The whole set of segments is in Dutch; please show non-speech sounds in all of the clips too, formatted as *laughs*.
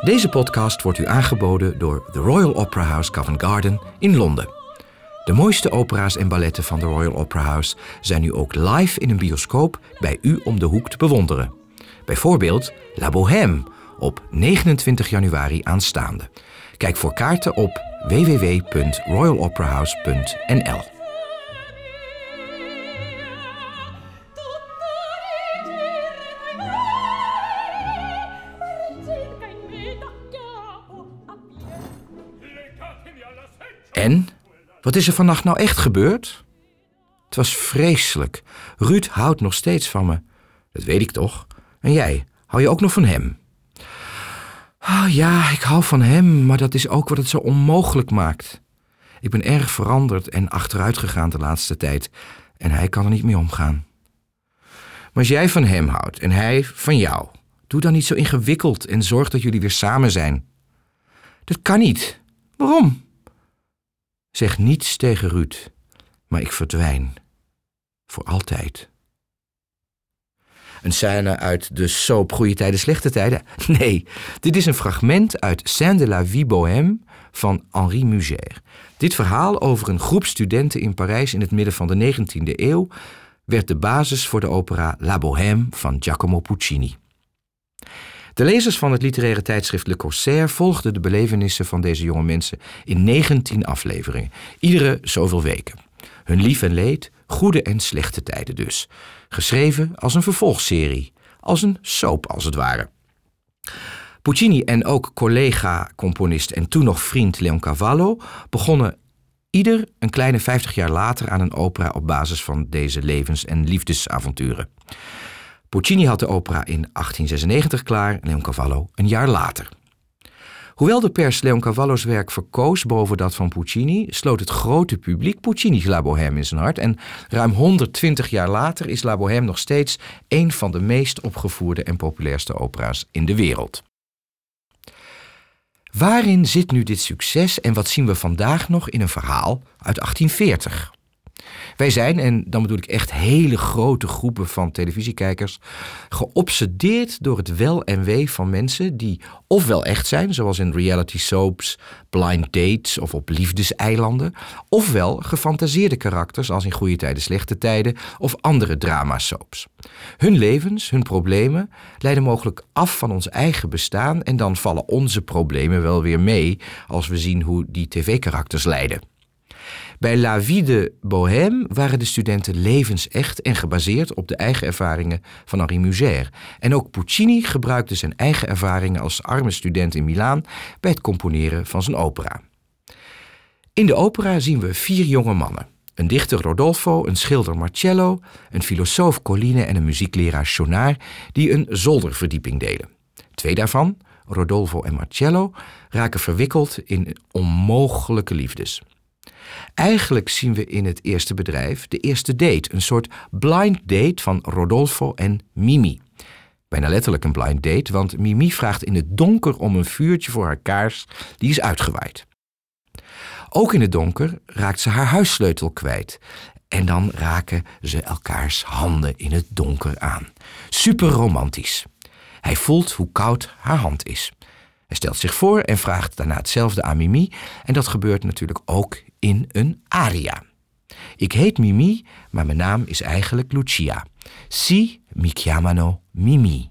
Deze podcast wordt u aangeboden door The Royal Opera House Covent Garden in Londen. De mooiste opera's en balletten van de Royal Opera House zijn nu ook live in een bioscoop bij u om de hoek te bewonderen. Bijvoorbeeld La Bohème op 29 januari aanstaande. Kijk voor kaarten op www.royaloperahouse.nl. Wat is er vannacht nou echt gebeurd? Het was vreselijk. Ruud houdt nog steeds van me. Dat weet ik toch? En jij, hou je ook nog van hem? Ah, ja, ik hou van hem, maar dat is ook wat het zo onmogelijk maakt. Ik ben erg veranderd en achteruit gegaan de laatste tijd en hij kan er niet mee omgaan. Maar als jij van hem houdt en hij van jou, doe dan niet zo ingewikkeld en zorg dat jullie weer samen zijn. Dat kan niet. Waarom? Zeg niets tegen Ruud, maar ik verdwijn. Voor altijd. Een scène uit de soap Goede Tijden, Slechte Tijden? *laughs* Nee, dit is een fragment uit Saint de la Vie Bohème van Henri Mugère. Dit verhaal over een groep studenten in Parijs in het midden van de 19e eeuw werd de basis voor de opera La Bohème van Giacomo Puccini. De lezers van het literaire tijdschrift Le Corsaire volgden de belevenissen van deze jonge mensen in 19 afleveringen, iedere zoveel weken. Hun lief en leed, goede en slechte tijden dus. Geschreven als een vervolgserie, als een soap als het ware. Puccini en ook collega-componist en toen nog vriend Leon Cavallo begonnen ieder een kleine 50 jaar later aan een opera op basis van deze levens- en liefdesavonturen. Puccini had de opera in 1896 klaar, Leoncavallo een jaar later. Hoewel de pers Leoncavallo's werk verkoos boven dat van Puccini, sloot het grote publiek Puccini's La Bohème in zijn hart en ruim 120 jaar later is La Bohème nog steeds een van de meest opgevoerde en populairste opera's in de wereld. Waarin zit nu dit succes en wat zien we vandaag nog in een verhaal uit 1840? Wij zijn, en dan bedoel ik echt hele grote groepen van televisiekijkers, geobsedeerd door het wel en wee van mensen die ofwel echt zijn, zoals in reality soaps, blind dates of op liefdeseilanden, ofwel gefantaseerde karakters als in goede tijden, slechte tijden of andere dramasoaps. Hun levens, hun problemen leiden mogelijk af van ons eigen bestaan en dan vallen onze problemen wel weer mee als we zien hoe die tv-karakters leiden. Bij La Vie de Bohème waren de studenten levensecht en gebaseerd op de eigen ervaringen van Henri Mugère. En ook Puccini gebruikte zijn eigen ervaringen als arme student in Milaan bij het componeren van zijn opera. In de opera zien we vier jonge mannen. Een dichter Rodolfo, een schilder Marcello, een filosoof Colline en een muziekleraar Chonard die een zolderverdieping delen. Twee daarvan, Rodolfo en Marcello, raken verwikkeld in onmogelijke liefdes. Eigenlijk zien we in het eerste bedrijf de eerste date, een soort blind date van Rodolfo en Mimi. Bijna letterlijk een blind date, want Mimi vraagt in het donker om een vuurtje voor haar kaars, die is uitgewaaid. Ook in het donker raakt ze haar huissleutel kwijt. En dan raken ze elkaars handen in het donker aan. Super romantisch. Hij voelt hoe koud haar hand is. Hij stelt zich voor en vraagt daarna hetzelfde aan Mimi. En dat gebeurt natuurlijk ook in een aria. Ik heet Mimi, maar mijn naam is eigenlijk Lucia. Si mi chiamano Mimi.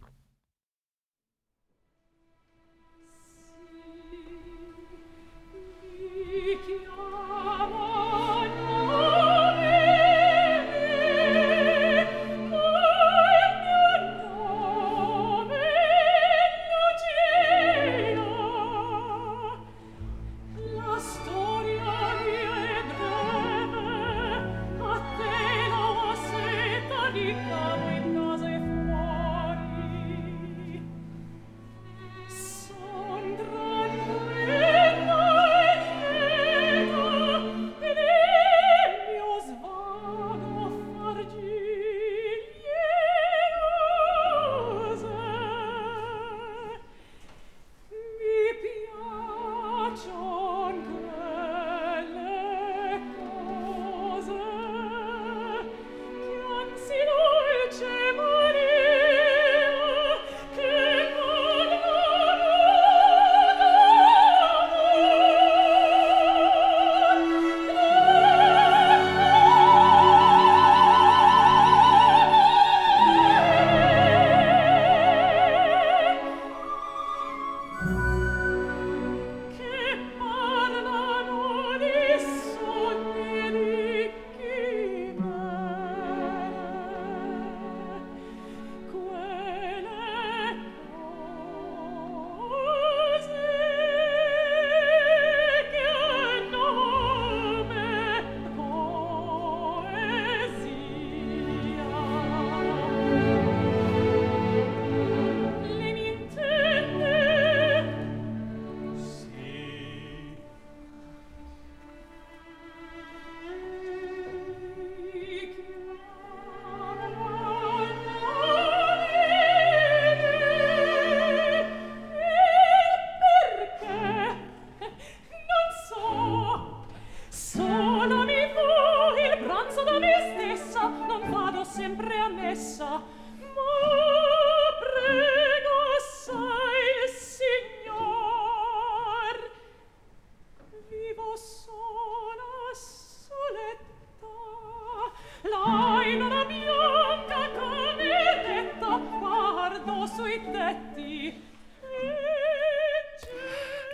promessa non vado sempre a messa. ma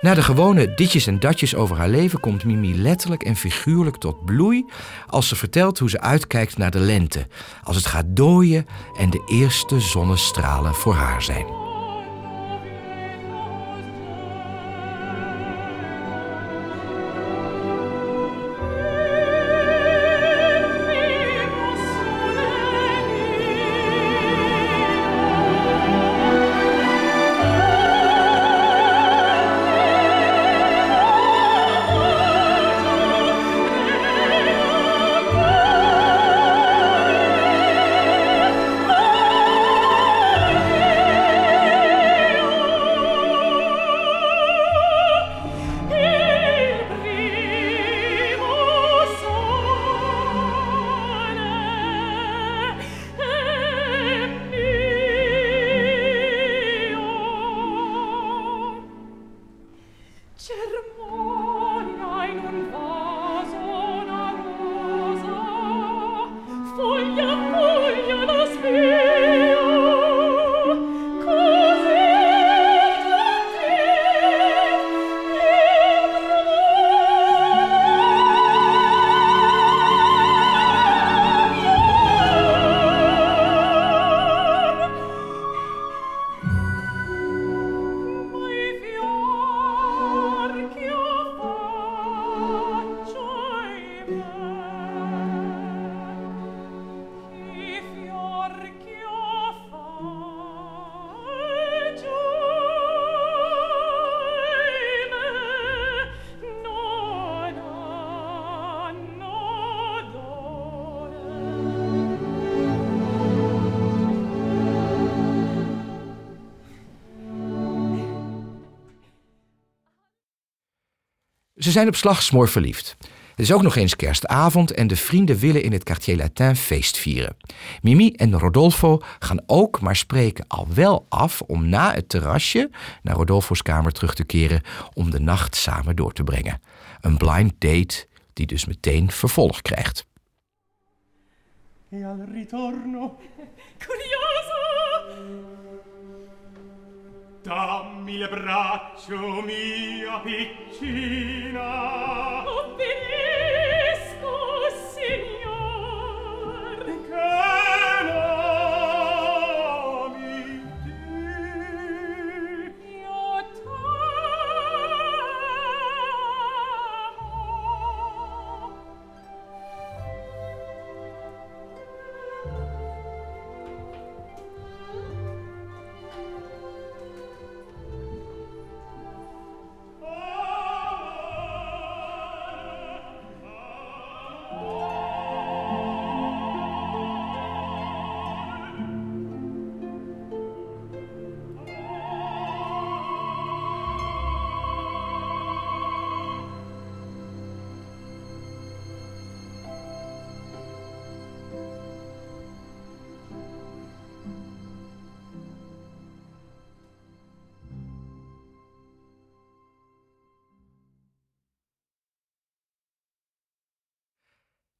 Na de gewone ditjes en datjes over haar leven komt Mimi letterlijk en figuurlijk tot bloei als ze vertelt hoe ze uitkijkt naar de lente, als het gaat dooien en de eerste zonnestralen voor haar zijn. Ze zijn op slag smoor verliefd. Het is ook nog eens kerstavond en de vrienden willen in het Quartier Latin feest vieren. Mimi en Rodolfo gaan ook, maar spreken al wel af om na het terrasje naar Rodolfo's kamer terug te keren om de nacht samen door te brengen. Een blind date die dus meteen vervolg krijgt. E al ritorno curioso dammi le braccio mia piccina. Oh, non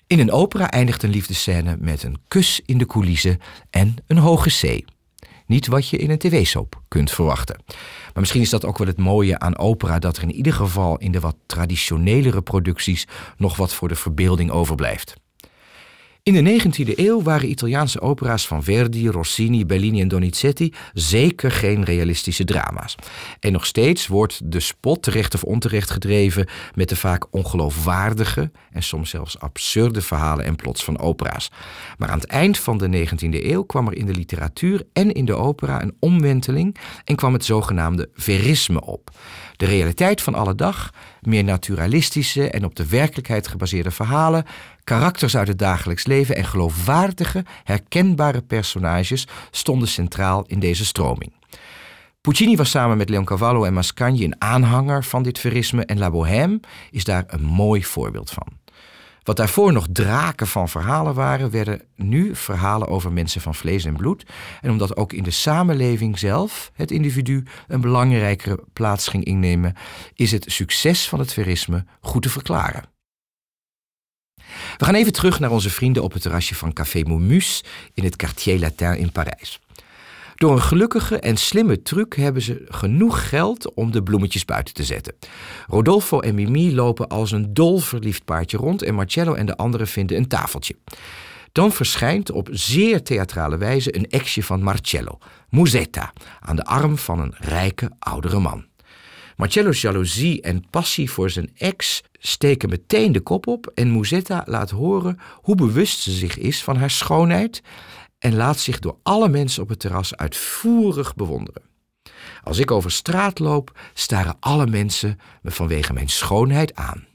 In een opera eindigt een liefdescène met een kus in de coulissen en een hoge C. Niet wat je in een tv-soap kunt verwachten. Maar misschien is dat ook wel het mooie aan opera, dat er in ieder geval in de wat traditionelere producties nog wat voor de verbeelding overblijft. In de 19e eeuw waren Italiaanse opera's van Verdi, Rossini, Bellini en Donizetti zeker geen realistische drama's. En nog steeds wordt de spot terecht of onterecht gedreven met de vaak ongeloofwaardige en soms zelfs absurde verhalen en plots van opera's. Maar aan het eind van de 19e eeuw kwam er in de literatuur en in de opera een omwenteling en kwam het zogenaamde verisme op. De realiteit van alle dag, meer naturalistische en op de werkelijkheid gebaseerde verhalen, karakters uit het dagelijks leven en geloofwaardige, herkenbare personages stonden centraal in deze stroming. Puccini was samen met Leoncavallo en Mascagni een aanhanger van dit verisme en La Bohème is daar een mooi voorbeeld van. Wat daarvoor nog draken van verhalen waren, werden nu verhalen over mensen van vlees en bloed. En omdat ook in de samenleving zelf het individu een belangrijkere plaats ging innemen, is het succes van het verisme goed te verklaren. We gaan even terug naar onze vrienden op het terrasje van Café Momus in het Quartier Latin in Parijs. Door een gelukkige en slimme truc hebben ze genoeg geld om de bloemetjes buiten te zetten. Rodolfo en Mimi lopen als een dol verliefd paardje rond en Marcello en de anderen vinden een tafeltje. Dan verschijnt op zeer theatrale wijze een exje van Marcello, Musetta, aan de arm van een rijke oudere man. Marcello's jaloezie en passie voor zijn ex steken meteen de kop op en Musetta laat horen hoe bewust ze zich is van haar schoonheid en laat zich door alle mensen op het terras uitvoerig bewonderen. Als ik over straat loop, staren alle mensen me vanwege mijn schoonheid aan.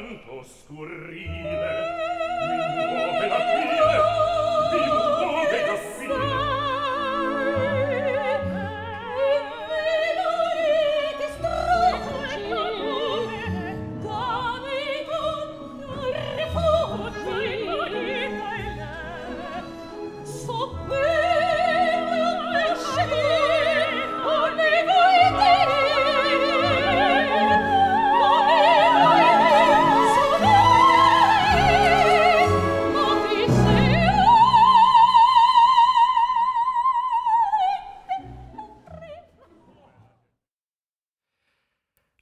tanto scurrile.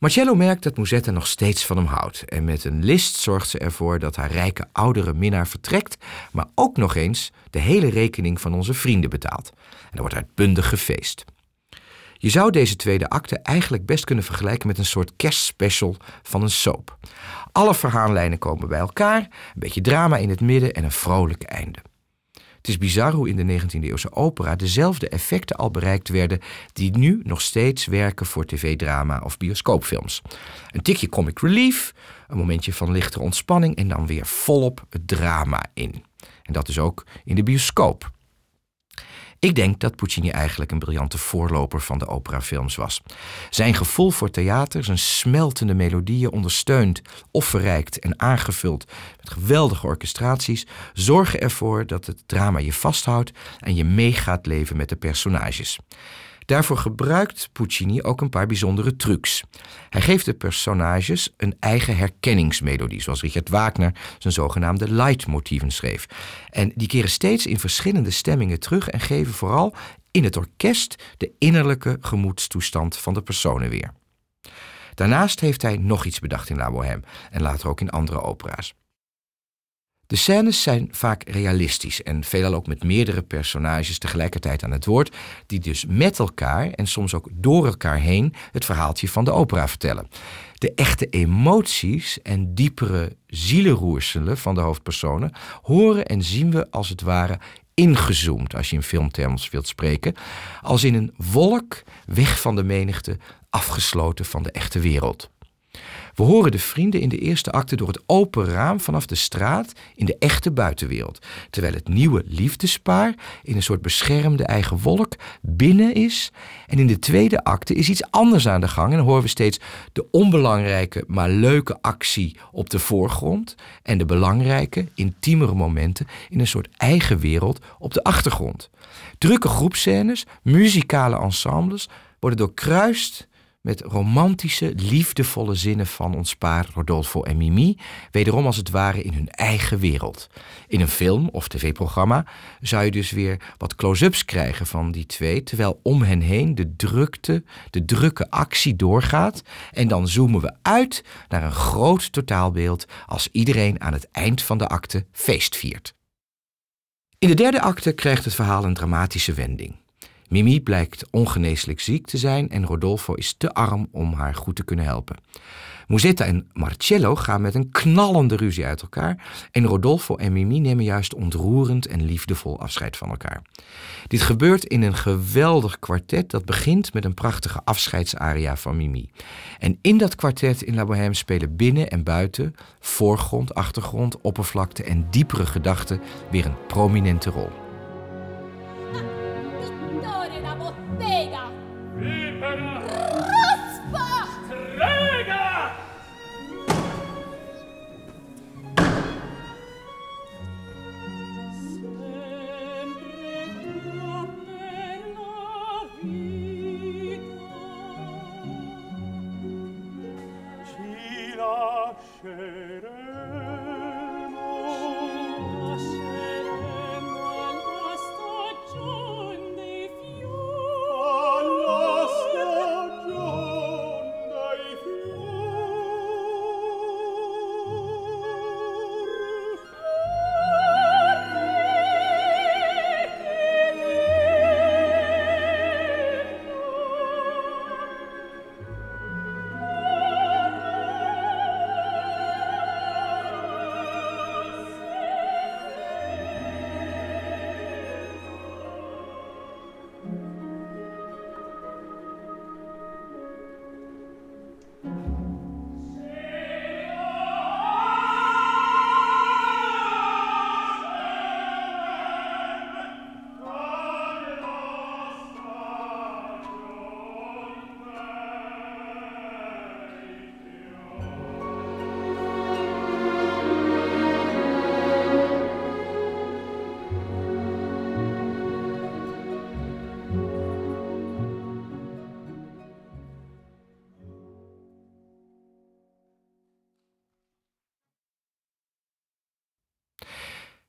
Marcello merkt dat Musetta nog steeds van hem houdt. En met een list zorgt ze ervoor dat haar rijke oudere minnaar vertrekt, maar ook nog eens de hele rekening van onze vrienden betaalt. En er wordt uitbundig gefeest. Je zou deze tweede acte eigenlijk best kunnen vergelijken met een soort kerstspecial van een soap. Alle verhaallijnen komen bij elkaar, een beetje drama in het midden en een vrolijk einde. Het is bizar hoe in de 19e-eeuwse opera dezelfde effecten al bereikt werden die nu nog steeds werken voor tv-drama of bioscoopfilms. Een tikje comic relief, een momentje van lichte ontspanning en dan weer volop het drama in. En dat is ook in de bioscoop. Ik denk dat Puccini eigenlijk een briljante voorloper van de operafilms was. Zijn gevoel voor theater, zijn smeltende melodieën ondersteund of verrijkt en aangevuld met geweldige orchestraties, zorgen ervoor dat het drama je vasthoudt en je mee gaat leven met de personages. Daarvoor gebruikt Puccini ook een paar bijzondere trucs. Hij geeft de personages een eigen herkenningsmelodie, zoals Richard Wagner zijn zogenaamde leitmotieven schreef. En die keren steeds in verschillende stemmingen terug en geven vooral in het orkest de innerlijke gemoedstoestand van de personen weer. Daarnaast heeft hij nog iets bedacht in La Bohème en later ook in andere opera's. De scènes zijn vaak realistisch en veelal ook met meerdere personages tegelijkertijd aan het woord, die dus met elkaar en soms ook door elkaar heen het verhaaltje van de opera vertellen. De echte emoties en diepere zielenroerselen van de hoofdpersonen horen en zien we als het ware ingezoomd, als je in filmterms wilt spreken, als in een wolk weg van de menigte, afgesloten van de echte wereld. We horen de vrienden in de eerste acte door het open raam vanaf de straat in de echte buitenwereld. Terwijl het nieuwe liefdespaar in een soort beschermde eigen wolk binnen is. En in de tweede acte is iets anders aan de gang. En dan horen we steeds de onbelangrijke, maar leuke actie op de voorgrond. En de belangrijke, intiemere momenten in een soort eigen wereld op de achtergrond. Drukke groepscènes, muzikale ensembles worden doorkruist met romantische, liefdevolle zinnen van ons paar Rodolfo en Mimi, wederom als het ware in hun eigen wereld. In een film of tv-programma zou je dus weer wat close-ups krijgen van die twee, terwijl om hen heen de drukte, de drukke actie doorgaat en dan zoomen we uit naar een groot totaalbeeld als iedereen aan het eind van de acte feest viert. In de derde acte krijgt het verhaal een dramatische wending. Mimi blijkt ongeneeslijk ziek te zijn en Rodolfo is te arm om haar goed te kunnen helpen. Musetta en Marcello gaan met een knallende ruzie uit elkaar en Rodolfo en Mimi nemen juist ontroerend en liefdevol afscheid van elkaar. Dit gebeurt in een geweldig kwartet dat begint met een prachtige afscheidsaria van Mimi. En in dat kwartet in La Bohème spelen binnen en buiten, voorgrond, achtergrond, oppervlakte en diepere gedachten weer een prominente rol.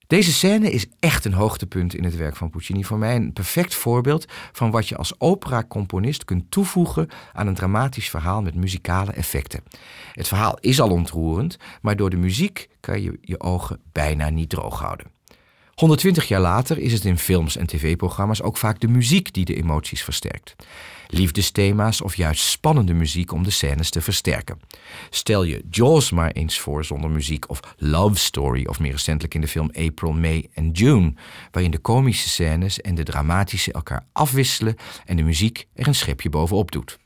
Deze scène is echt een hoogtepunt in het werk van Puccini. Voor mij een perfect voorbeeld van wat je als opera-componist kunt toevoegen aan een dramatisch verhaal met muzikale effecten. Het verhaal is al ontroerend, maar door de muziek kan je je ogen bijna niet droog houden. 120 jaar later is het in films en tv-programma's ook vaak de muziek die de emoties versterkt. Liefdesthema's of juist spannende muziek om de scènes te versterken. Stel je Jaws maar eens voor zonder muziek of Love Story of meer recentelijk in de film April, May en June, waarin de komische scènes en de dramatische elkaar afwisselen en de muziek er een schepje bovenop doet.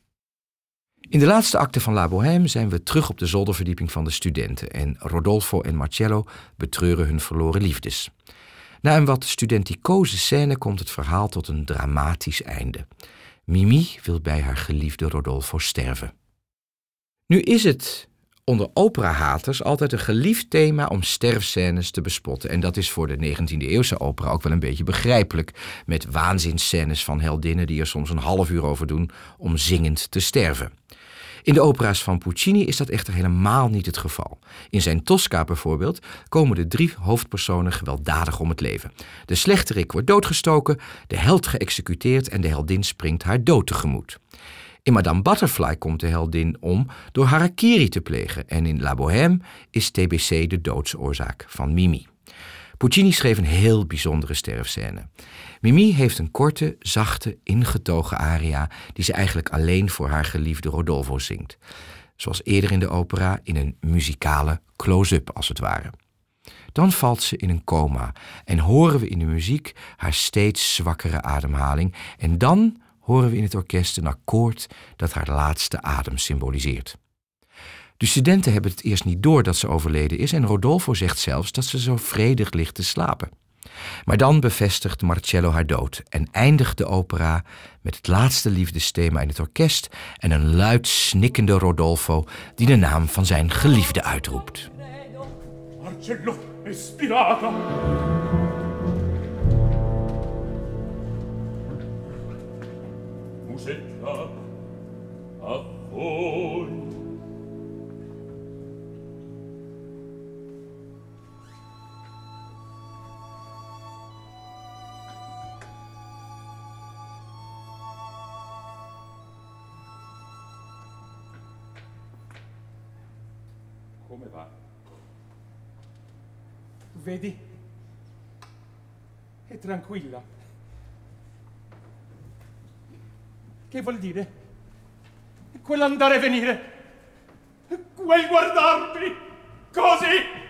In de laatste acte van La Bohème zijn we terug op de zolderverdieping van de studenten en Rodolfo en Marcello betreuren hun verloren liefdes. Na een wat studenticoze scène komt het verhaal tot een dramatisch einde. Mimi wil bij haar geliefde Rodolfo sterven. Nu is het onder operahaters altijd een geliefd thema om sterfscènes te bespotten. En dat is voor de 19e eeuwse opera ook wel een beetje begrijpelijk. Met waanzinscènes van heldinnen die er soms een half uur over doen om zingend te sterven. In de opera's van Puccini is dat echter helemaal niet het geval. In zijn Tosca bijvoorbeeld komen de drie hoofdpersonen gewelddadig om het leven. De slechterik wordt doodgestoken, de held geëxecuteerd en de heldin springt haar dood tegemoet. In Madame Butterfly komt de heldin om door harakiri te plegen en in La Bohème is TBC de doodsoorzaak van Mimi. Puccini schreef een heel bijzondere sterfscène. Mimi heeft een korte, zachte, ingetogen aria die ze eigenlijk alleen voor haar geliefde Rodolfo zingt. Zoals eerder in de opera in een muzikale close-up als het ware. Dan valt ze in een coma en horen we in de muziek haar steeds zwakkere ademhaling en dan horen we in het orkest een akkoord dat haar laatste adem symboliseert. De studenten hebben het eerst niet door dat ze overleden is en Rodolfo zegt zelfs dat ze zo vredig ligt te slapen. Maar dan bevestigt Marcello haar dood en eindigt de opera met het laatste liefdesthema in het orkest en een luid snikkende Rodolfo die de naam van zijn geliefde uitroept. Marcello è spirato. Musetta. Come va? Vedi? È tranquilla. Che vuol dire? Quell'andare e venire. Quel guardarmi. Così.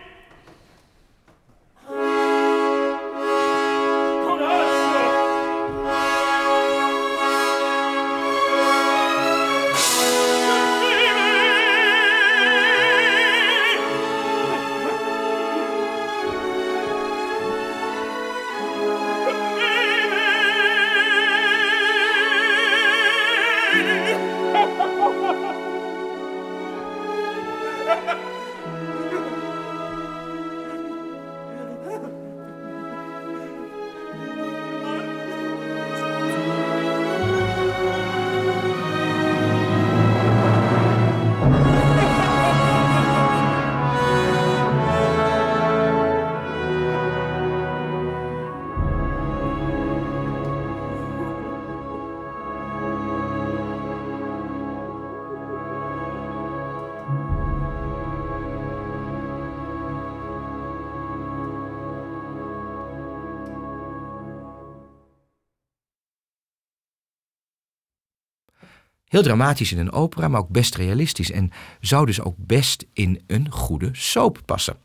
Heel dramatisch in een opera, maar ook best realistisch en zou dus ook best in een goede soap passen.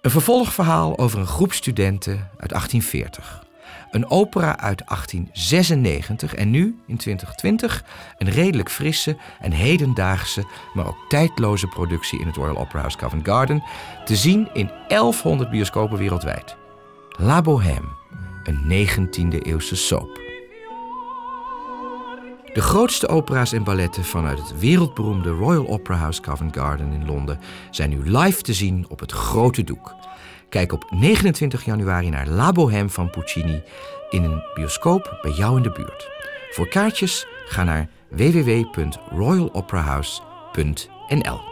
Een vervolgverhaal over een groep studenten uit 1840. Een opera uit 1896 en nu, in 2020, een redelijk frisse en hedendaagse, maar ook tijdloze productie in het Royal Opera House Covent Garden, te zien in 1100 bioscopen wereldwijd. La Bohème, een 19e-eeuwse soap. De grootste opera's en balletten vanuit het wereldberoemde Royal Opera House Covent Garden in Londen zijn nu live te zien op het grote doek. Kijk op 29 januari naar La Bohème van Puccini in een bioscoop bij jou in de buurt. Voor kaartjes ga naar www.royaloperahouse.nl.